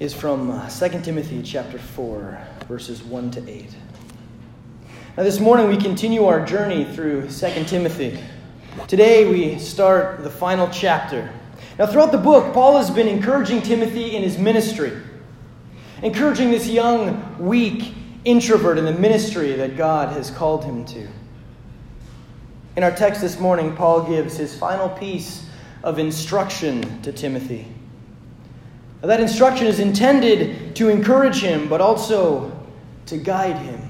is from 2 uh, Timothy chapter 4, verses 1 to 8. Now, this morning we continue our journey through 2 Timothy. Today we start the final chapter. Now, throughout the book, Paul has been encouraging Timothy in his ministry, encouraging this young, weak introvert in the ministry that God has called him to. In our text this morning, Paul gives his final piece of instruction to Timothy. That instruction is intended to encourage him, but also to guide him.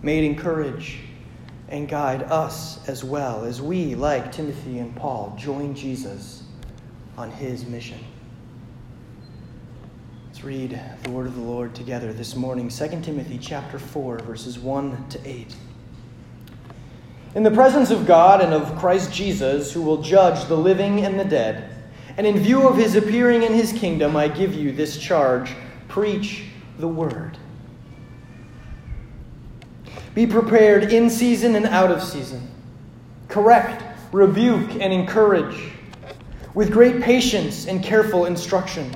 May it encourage and guide us as well as we, like Timothy and Paul, join Jesus on his mission. Let's read the word of the Lord together this morning, 2 Timothy chapter 4, verses 1 to 8. In the presence of God and of Christ Jesus, who will judge the living and the dead, and in view of his appearing in his kingdom, I give you this charge preach the word. Be prepared in season and out of season. Correct, rebuke, and encourage with great patience and careful instruction.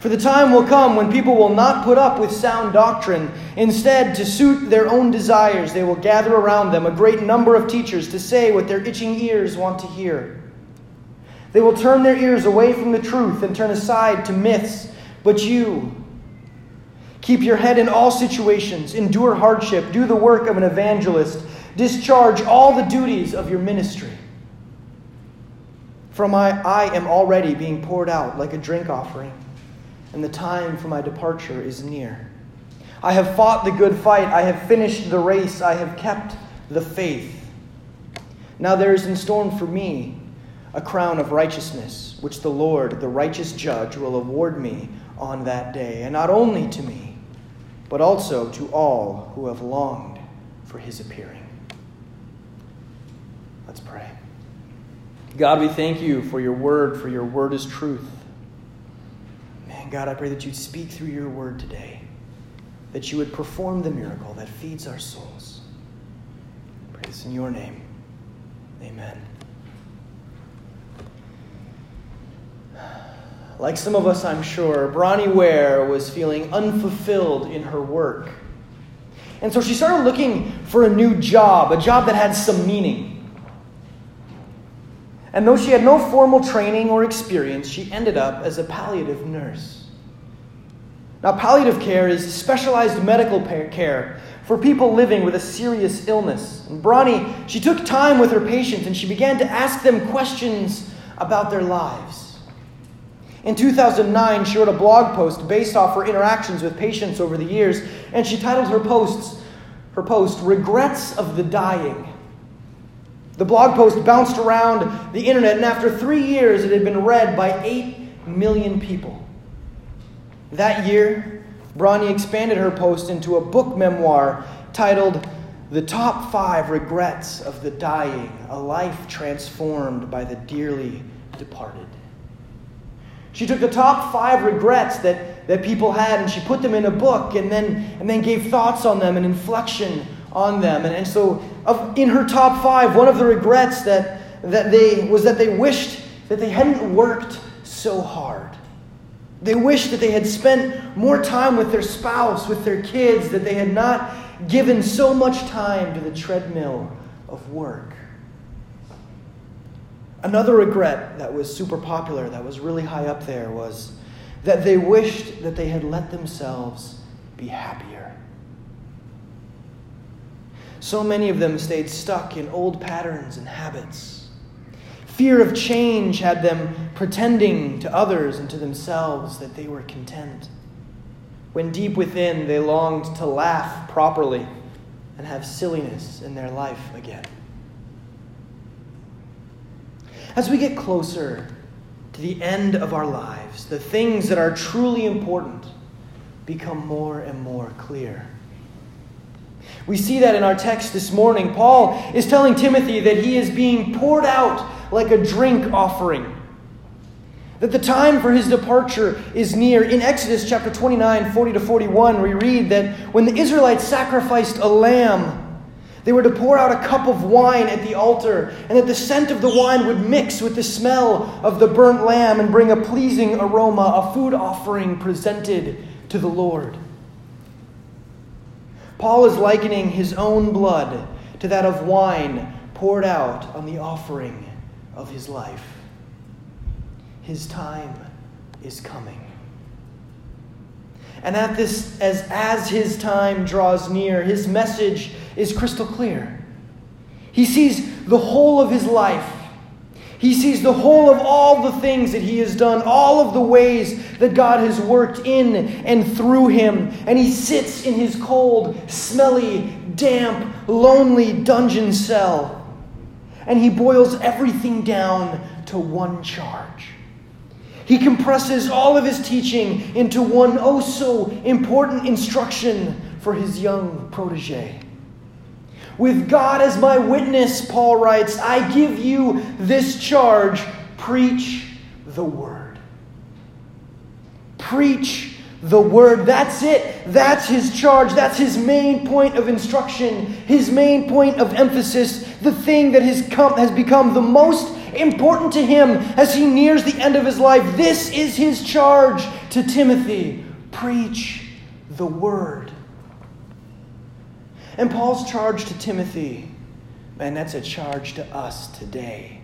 For the time will come when people will not put up with sound doctrine. Instead, to suit their own desires, they will gather around them a great number of teachers to say what their itching ears want to hear. They will turn their ears away from the truth and turn aside to myths. But you, keep your head in all situations, endure hardship, do the work of an evangelist, discharge all the duties of your ministry. For my, I am already being poured out like a drink offering, and the time for my departure is near. I have fought the good fight, I have finished the race, I have kept the faith. Now there is in store for me a crown of righteousness, which the Lord, the righteous judge, will award me on that day, and not only to me, but also to all who have longed for his appearing. Let's pray. God, we thank you for your word, for your word is truth. Man, God, I pray that you'd speak through your word today, that you would perform the miracle that feeds our souls. Praise in your name. Amen. Like some of us, I'm sure, Bronnie Ware was feeling unfulfilled in her work. And so she started looking for a new job, a job that had some meaning. And though she had no formal training or experience, she ended up as a palliative nurse. Now, palliative care is specialized medical care for people living with a serious illness. And Bronnie, she took time with her patients and she began to ask them questions about their lives. In 2009, she wrote a blog post based off her interactions with patients over the years, and she titled her posts her post Regrets of the Dying. The blog post bounced around the internet, and after three years, it had been read by 8 million people. That year, Bronnie expanded her post into a book memoir titled The Top Five Regrets of the Dying A Life Transformed by the Dearly Departed. She took the top five regrets that, that people had and she put them in a book and then, and then gave thoughts on them and inflection on them. And, and so, of, in her top five, one of the regrets that, that they, was that they wished that they hadn't worked so hard. They wished that they had spent more time with their spouse, with their kids, that they had not given so much time to the treadmill of work. Another regret that was super popular, that was really high up there, was that they wished that they had let themselves be happier. So many of them stayed stuck in old patterns and habits. Fear of change had them pretending to others and to themselves that they were content, when deep within they longed to laugh properly and have silliness in their life again. As we get closer to the end of our lives, the things that are truly important become more and more clear. We see that in our text this morning. Paul is telling Timothy that he is being poured out like a drink offering. That the time for his departure is near. In Exodus chapter 29, 40 to 41, we read that when the Israelites sacrificed a lamb, They were to pour out a cup of wine at the altar, and that the scent of the wine would mix with the smell of the burnt lamb and bring a pleasing aroma, a food offering presented to the Lord. Paul is likening his own blood to that of wine poured out on the offering of his life. His time is coming. And at this, as, as his time draws near, his message is crystal clear. He sees the whole of his life. He sees the whole of all the things that he has done, all of the ways that God has worked in and through him. And he sits in his cold, smelly, damp, lonely dungeon cell. And he boils everything down to one charge he compresses all of his teaching into one oh so important instruction for his young protege. With God as my witness, Paul writes, I give you this charge preach the word. Preach the word. That's it. That's his charge. That's his main point of instruction, his main point of emphasis, the thing that has, come, has become the most important to him as he nears the end of his life. This is his charge to Timothy preach the word. And Paul's charge to Timothy, man, that's a charge to us today.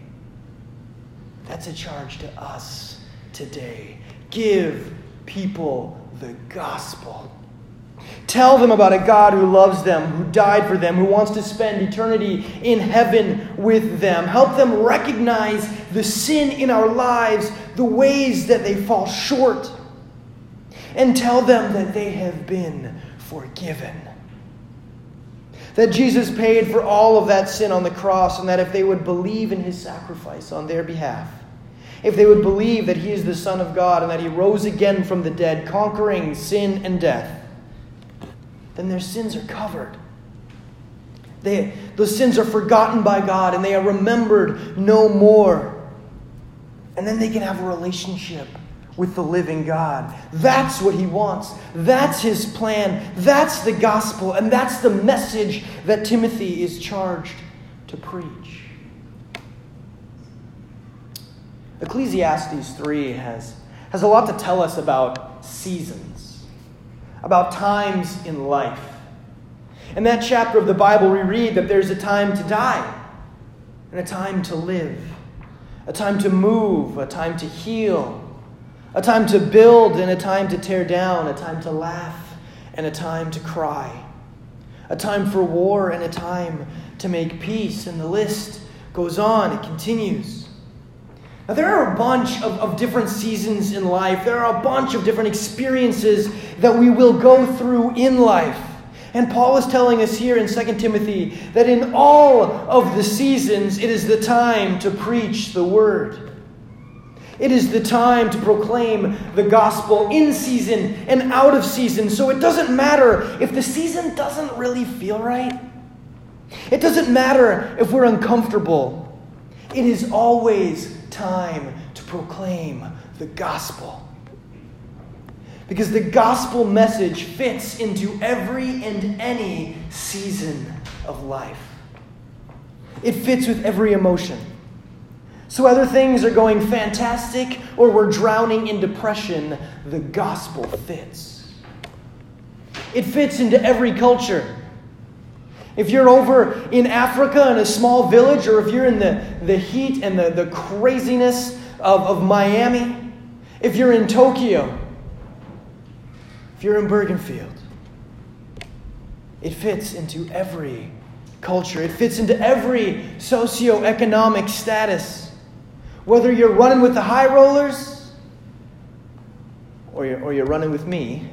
That's a charge to us today. Give people the gospel. Tell them about a God who loves them, who died for them, who wants to spend eternity in heaven with them. Help them recognize the sin in our lives, the ways that they fall short, and tell them that they have been forgiven. That Jesus paid for all of that sin on the cross, and that if they would believe in his sacrifice on their behalf, if they would believe that he is the Son of God and that he rose again from the dead, conquering sin and death, then their sins are covered. They, those sins are forgotten by God and they are remembered no more. And then they can have a relationship with the living God. That's what He wants. That's His plan. That's the gospel. And that's the message that Timothy is charged to preach. Ecclesiastes 3 has, has a lot to tell us about seasons about times in life. In that chapter of the Bible, we read that there's a time to die and a time to live, a time to move, a time to heal, a time to build and a time to tear down, a time to laugh and a time to cry, a time for war and a time to make peace. And the list goes on, it continues. Now, there are a bunch of, of different seasons in life. There are a bunch of different experiences that we will go through in life. And Paul is telling us here in 2 Timothy that in all of the seasons, it is the time to preach the word. It is the time to proclaim the gospel in season and out of season. So it doesn't matter if the season doesn't really feel right. It doesn't matter if we're uncomfortable. It is always time to proclaim the gospel. Because the gospel message fits into every and any season of life. It fits with every emotion. So, whether things are going fantastic or we're drowning in depression, the gospel fits. It fits into every culture. If you're over in Africa in a small village, or if you're in the, the heat and the, the craziness of, of Miami, if you're in Tokyo, if you're in Bergenfield, it fits into every culture. It fits into every socioeconomic status. Whether you're running with the high rollers or you're, or you're running with me,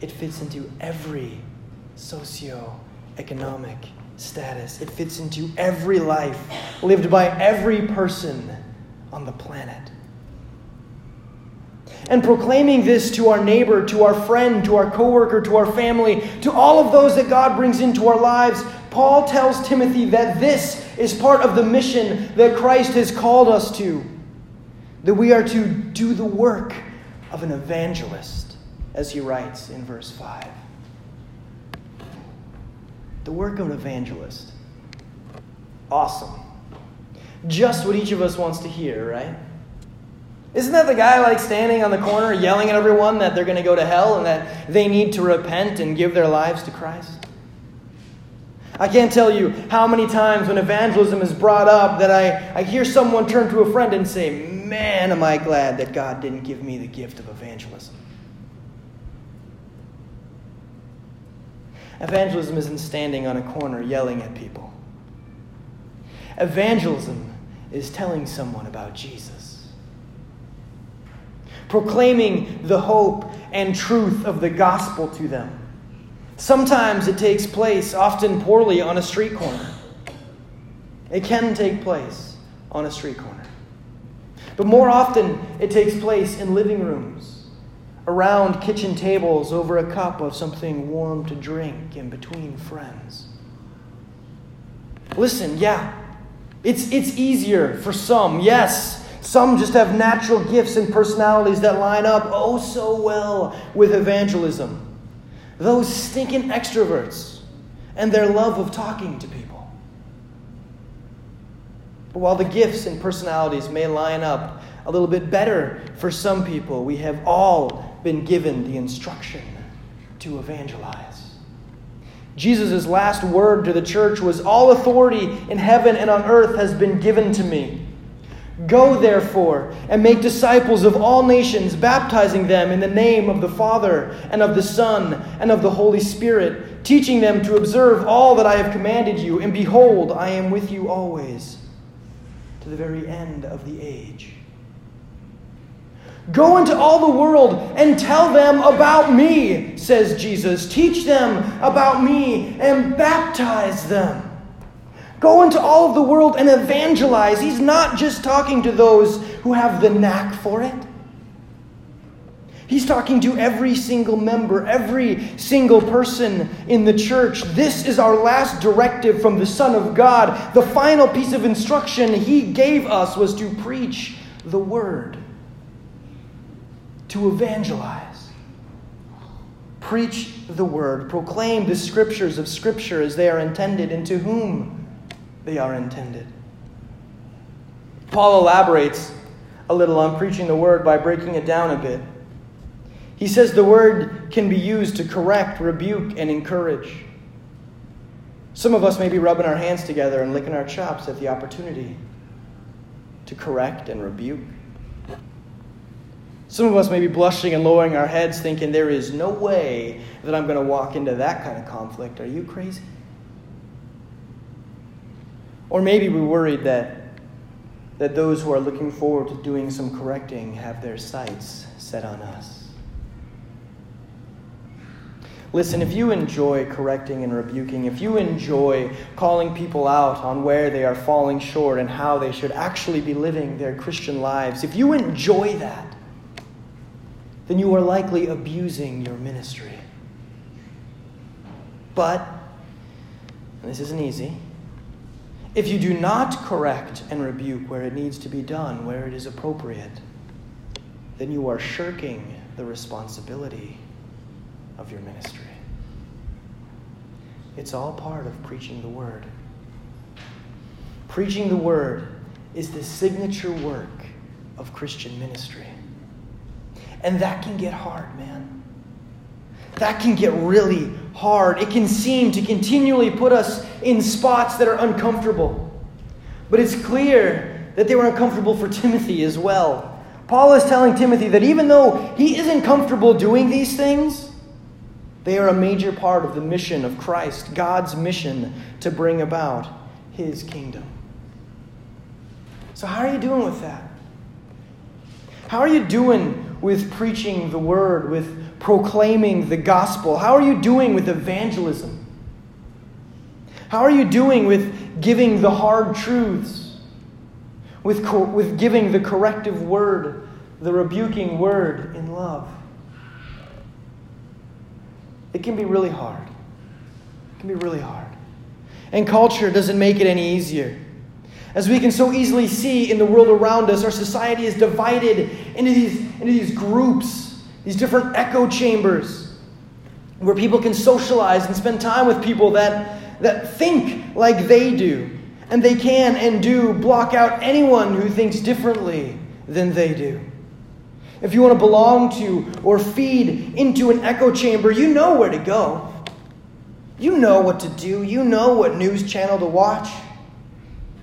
It fits into every socio-economic status. It fits into every life lived by every person on the planet. And proclaiming this to our neighbor, to our friend, to our coworker, to our family, to all of those that God brings into our lives, Paul tells Timothy that this is part of the mission that Christ has called us to. That we are to do the work of an evangelist as he writes in verse 5. The work of an evangelist. Awesome. Just what each of us wants to hear, right? Isn't that the guy like standing on the corner yelling at everyone that they're going to go to hell and that they need to repent and give their lives to Christ? I can't tell you how many times when evangelism is brought up that I, I hear someone turn to a friend and say, Man, am I glad that God didn't give me the gift of evangelism. Evangelism isn't standing on a corner yelling at people. Evangelism is telling someone about Jesus, proclaiming the hope and truth of the gospel to them. Sometimes it takes place, often poorly, on a street corner. It can take place on a street corner. But more often, it takes place in living rooms, around kitchen tables, over a cup of something warm to drink, and between friends. Listen, yeah, it's, it's easier for some, yes. Some just have natural gifts and personalities that line up oh so well with evangelism. Those stinking extroverts and their love of talking to people. But while the gifts and personalities may line up a little bit better for some people, we have all been given the instruction to evangelize. Jesus' last word to the church was All authority in heaven and on earth has been given to me. Go, therefore, and make disciples of all nations, baptizing them in the name of the Father, and of the Son, and of the Holy Spirit, teaching them to observe all that I have commanded you. And behold, I am with you always, to the very end of the age. Go into all the world and tell them about me, says Jesus. Teach them about me and baptize them. Go into all of the world and evangelize. He's not just talking to those who have the knack for it. He's talking to every single member, every single person in the church. This is our last directive from the Son of God. The final piece of instruction He gave us was to preach the Word to evangelize. Preach the word, proclaim the scriptures of Scripture as they are intended and to whom they are intended. Paul elaborates a little on preaching the word by breaking it down a bit. He says the word can be used to correct, rebuke, and encourage. Some of us may be rubbing our hands together and licking our chops at the opportunity to correct and rebuke. Some of us may be blushing and lowering our heads, thinking, There is no way that I'm going to walk into that kind of conflict. Are you crazy? Or maybe we're worried that, that those who are looking forward to doing some correcting have their sights set on us. Listen, if you enjoy correcting and rebuking, if you enjoy calling people out on where they are falling short and how they should actually be living their Christian lives, if you enjoy that, then you are likely abusing your ministry. But, this isn't easy, if you do not correct and rebuke where it needs to be done, where it is appropriate, then you are shirking the responsibility of your ministry. It's all part of preaching the Word. Preaching the Word is the signature work of Christian ministry. And that can get hard, man. That can get really hard. It can seem to continually put us in spots that are uncomfortable. But it's clear that they were uncomfortable for Timothy as well. Paul is telling Timothy that even though he isn't comfortable doing these things, they are a major part of the mission of Christ, God's mission to bring about his kingdom. So, how are you doing with that? How are you doing with preaching the word, with proclaiming the gospel? How are you doing with evangelism? How are you doing with giving the hard truths? With, co- with giving the corrective word, the rebuking word in love? It can be really hard. It can be really hard. And culture doesn't make it any easier. As we can so easily see in the world around us, our society is divided into these, into these groups, these different echo chambers, where people can socialize and spend time with people that, that think like they do, and they can and do block out anyone who thinks differently than they do. If you want to belong to or feed into an echo chamber, you know where to go. You know what to do. You know what news channel to watch.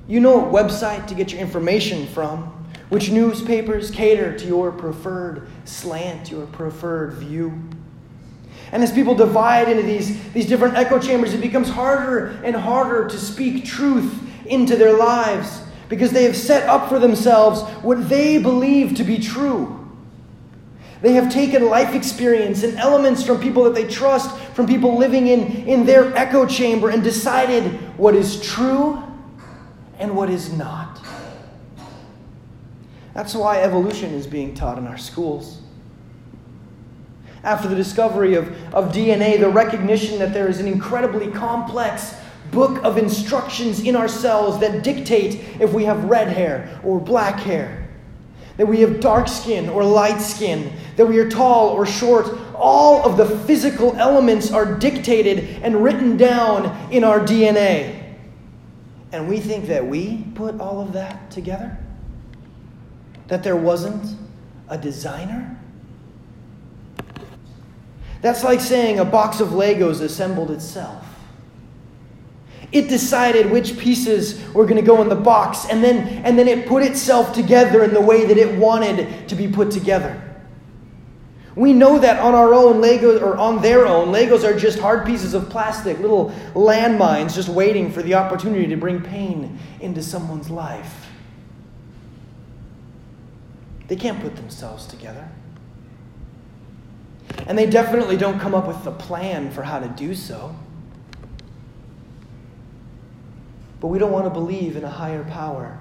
You know what website to get your information from, which newspapers cater to your preferred slant, your preferred view. And as people divide into these, these different echo chambers, it becomes harder and harder to speak truth into their lives because they have set up for themselves what they believe to be true. They have taken life experience and elements from people that they trust, from people living in, in their echo chamber, and decided what is true and what is not. That's why evolution is being taught in our schools. After the discovery of, of DNA, the recognition that there is an incredibly complex book of instructions in our cells that dictate if we have red hair or black hair, that we have dark skin or light skin, that we are tall or short. All of the physical elements are dictated and written down in our DNA. And we think that we put all of that together? That there wasn't a designer? That's like saying a box of Legos assembled itself. It decided which pieces were going to go in the box, and then, and then it put itself together in the way that it wanted to be put together. We know that on our own, Legos, or on their own, Legos are just hard pieces of plastic, little landmines just waiting for the opportunity to bring pain into someone's life. They can't put themselves together. And they definitely don't come up with a plan for how to do so. But we don't want to believe in a higher power.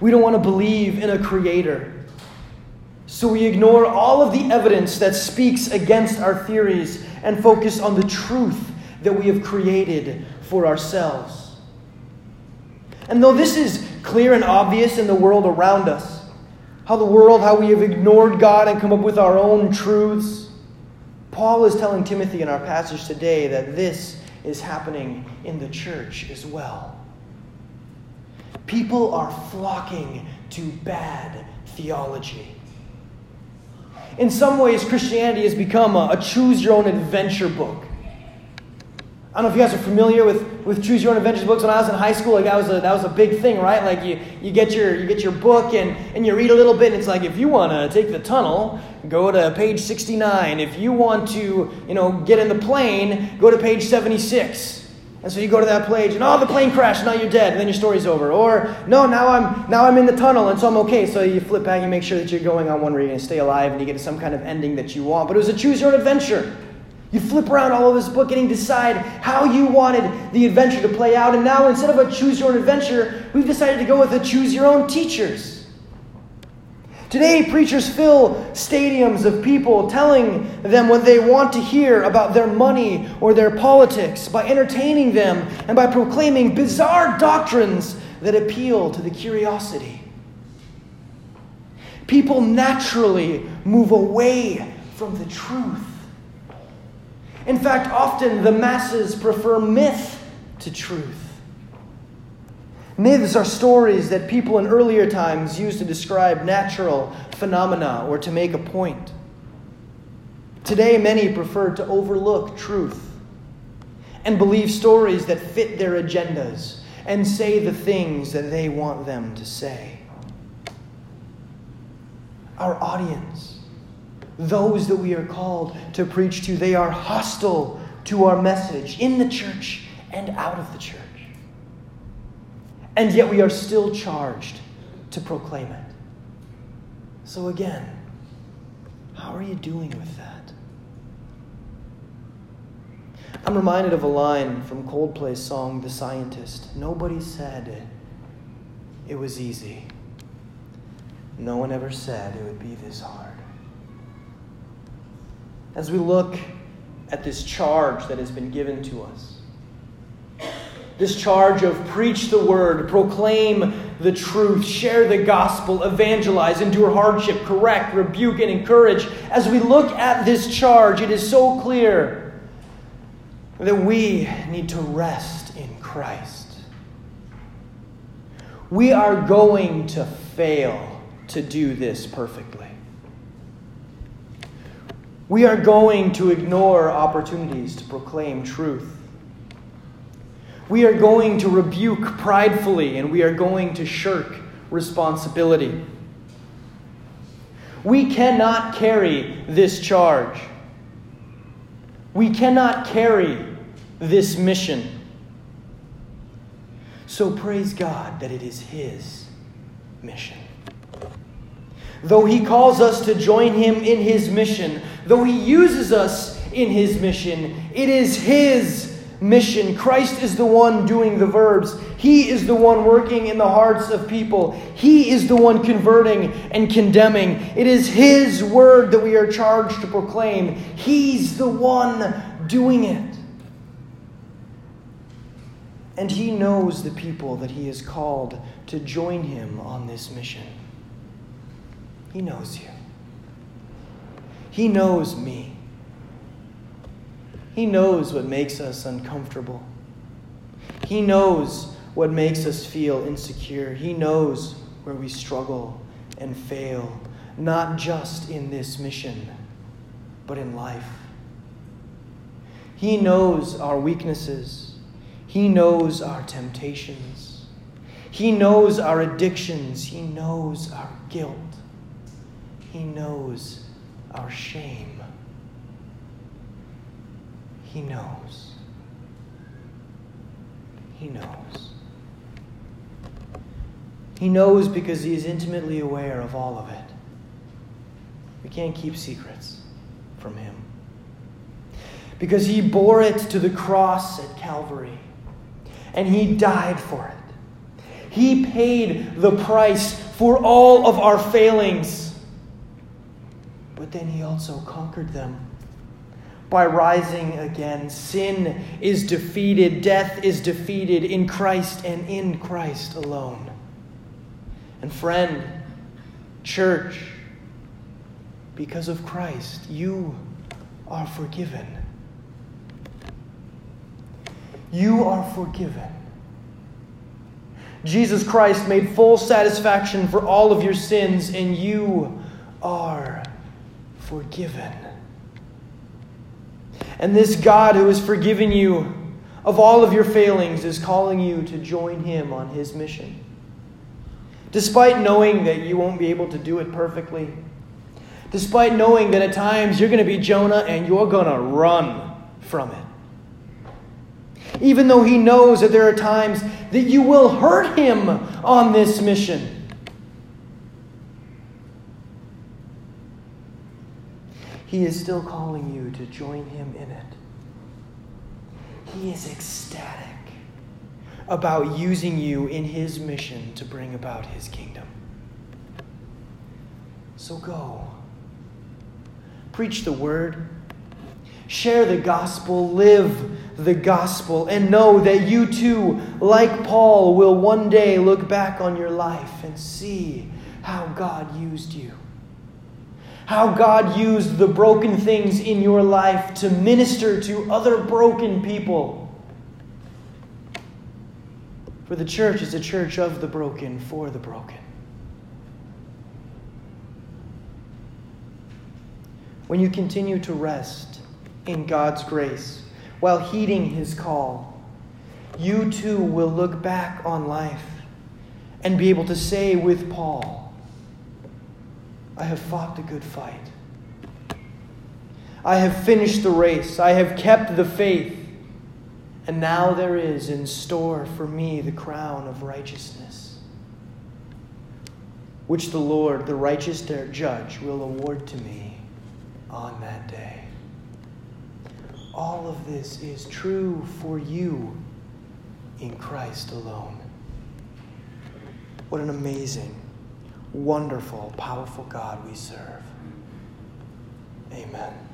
We don't want to believe in a creator. So we ignore all of the evidence that speaks against our theories and focus on the truth that we have created for ourselves. And though this is clear and obvious in the world around us, how the world, how we have ignored God and come up with our own truths, Paul is telling Timothy in our passage today that this is happening in the church as well. People are flocking to bad theology. In some ways, Christianity has become a, a choose your own adventure book. I don't know if you guys are familiar with, with choose your own adventures books. When I was in high school, like that was a, that was a big thing, right? Like you, you get your you get your book and, and you read a little bit, and it's like if you want to take the tunnel, go to page 69. If you want to, you know, get in the plane, go to page 76. And so you go to that page, and oh, the plane crashed, now you're dead, and then your story's over. Or no, now I'm now I'm in the tunnel, and so I'm okay. So you flip back, and make sure that you're going on one where you're to stay alive, and you get some kind of ending that you want. But it was a choose your own adventure. You flip around all of this book, to decide how you wanted the adventure to play out. And now, instead of a choose your own adventure, we've decided to go with a choose your own teachers. Today, preachers fill stadiums of people telling them what they want to hear about their money or their politics by entertaining them and by proclaiming bizarre doctrines that appeal to the curiosity. People naturally move away from the truth. In fact, often the masses prefer myth to truth. Myths are stories that people in earlier times used to describe natural phenomena or to make a point. Today, many prefer to overlook truth and believe stories that fit their agendas and say the things that they want them to say. Our audience, those that we are called to preach to, they are hostile to our message in the church and out of the church and yet we are still charged to proclaim it. So, again, how are you doing with that? I'm reminded of a line from Coldplay's song, The Scientist. Nobody said it was easy. No one ever said it would be this hard. As we look at this charge that has been given to us, this charge of preach the word, proclaim the truth, share the gospel, evangelize, endure hardship, correct, rebuke, and encourage. As we look at this charge, it is so clear that we need to rest in Christ. We are going to fail to do this perfectly. We are going to ignore opportunities to proclaim truth. We are going to rebuke pridefully and we are going to shirk responsibility. We cannot carry this charge. We cannot carry this mission. So praise God that it is His mission. Though He calls us to join Him in His mission, though He uses us in His mission, it is His mission. Christ is the one doing the verbs. He is the one working in the hearts of people. He is the one converting and condemning. It is His word that we are charged to proclaim. He's the one doing it. And He knows the people that He has called to join Him on this mission. He knows you. He knows me. He knows what makes us uncomfortable. He knows what makes us feel insecure. He knows where we struggle and fail, not just in this mission, but in life. He knows our weaknesses. He knows our temptations. He knows our addictions. He knows our guilt. He knows our shame. He knows. He knows. He knows because he is intimately aware of all of it. We can't keep secrets from him. Because he bore it to the cross at Calvary and he died for it. He paid the price for all of our failings, but then he also conquered them by rising again. Sin is defeated, death is defeated in Christ and in Christ alone. And friend, church, because of Christ, you are forgiven. You are forgiven. Jesus Christ made full satisfaction for all of your sins, and you are forgiven. And this God who has forgiven you of all of your failings is calling you to join him on his mission. Despite knowing that you won't be able to do it perfectly, despite knowing that at times you're going to be Jonah and you're going to run from it. Even though he knows that there are times that you will hurt him on this mission. He is still calling you to join him in it. He is ecstatic about using you in his mission to bring about his kingdom. So go. Preach the word. Share the gospel. Live the gospel. And know that you too, like Paul, will one day look back on your life and see how God used you how God used the broken things in your life to minister to other broken people. For the church is a church of the broken, for the broken. When you continue to rest in God's grace while heeding His call, you too will look back on life and be able to say with Paul, I have fought the good fight. I have finished the race. I have kept the faith. And now there is in store for me the crown of righteousness, which the Lord, the righteous judge, will award to me on that day. All of this is true for you in Christ alone. What an amazing wonderful, powerful God we serve. Amen.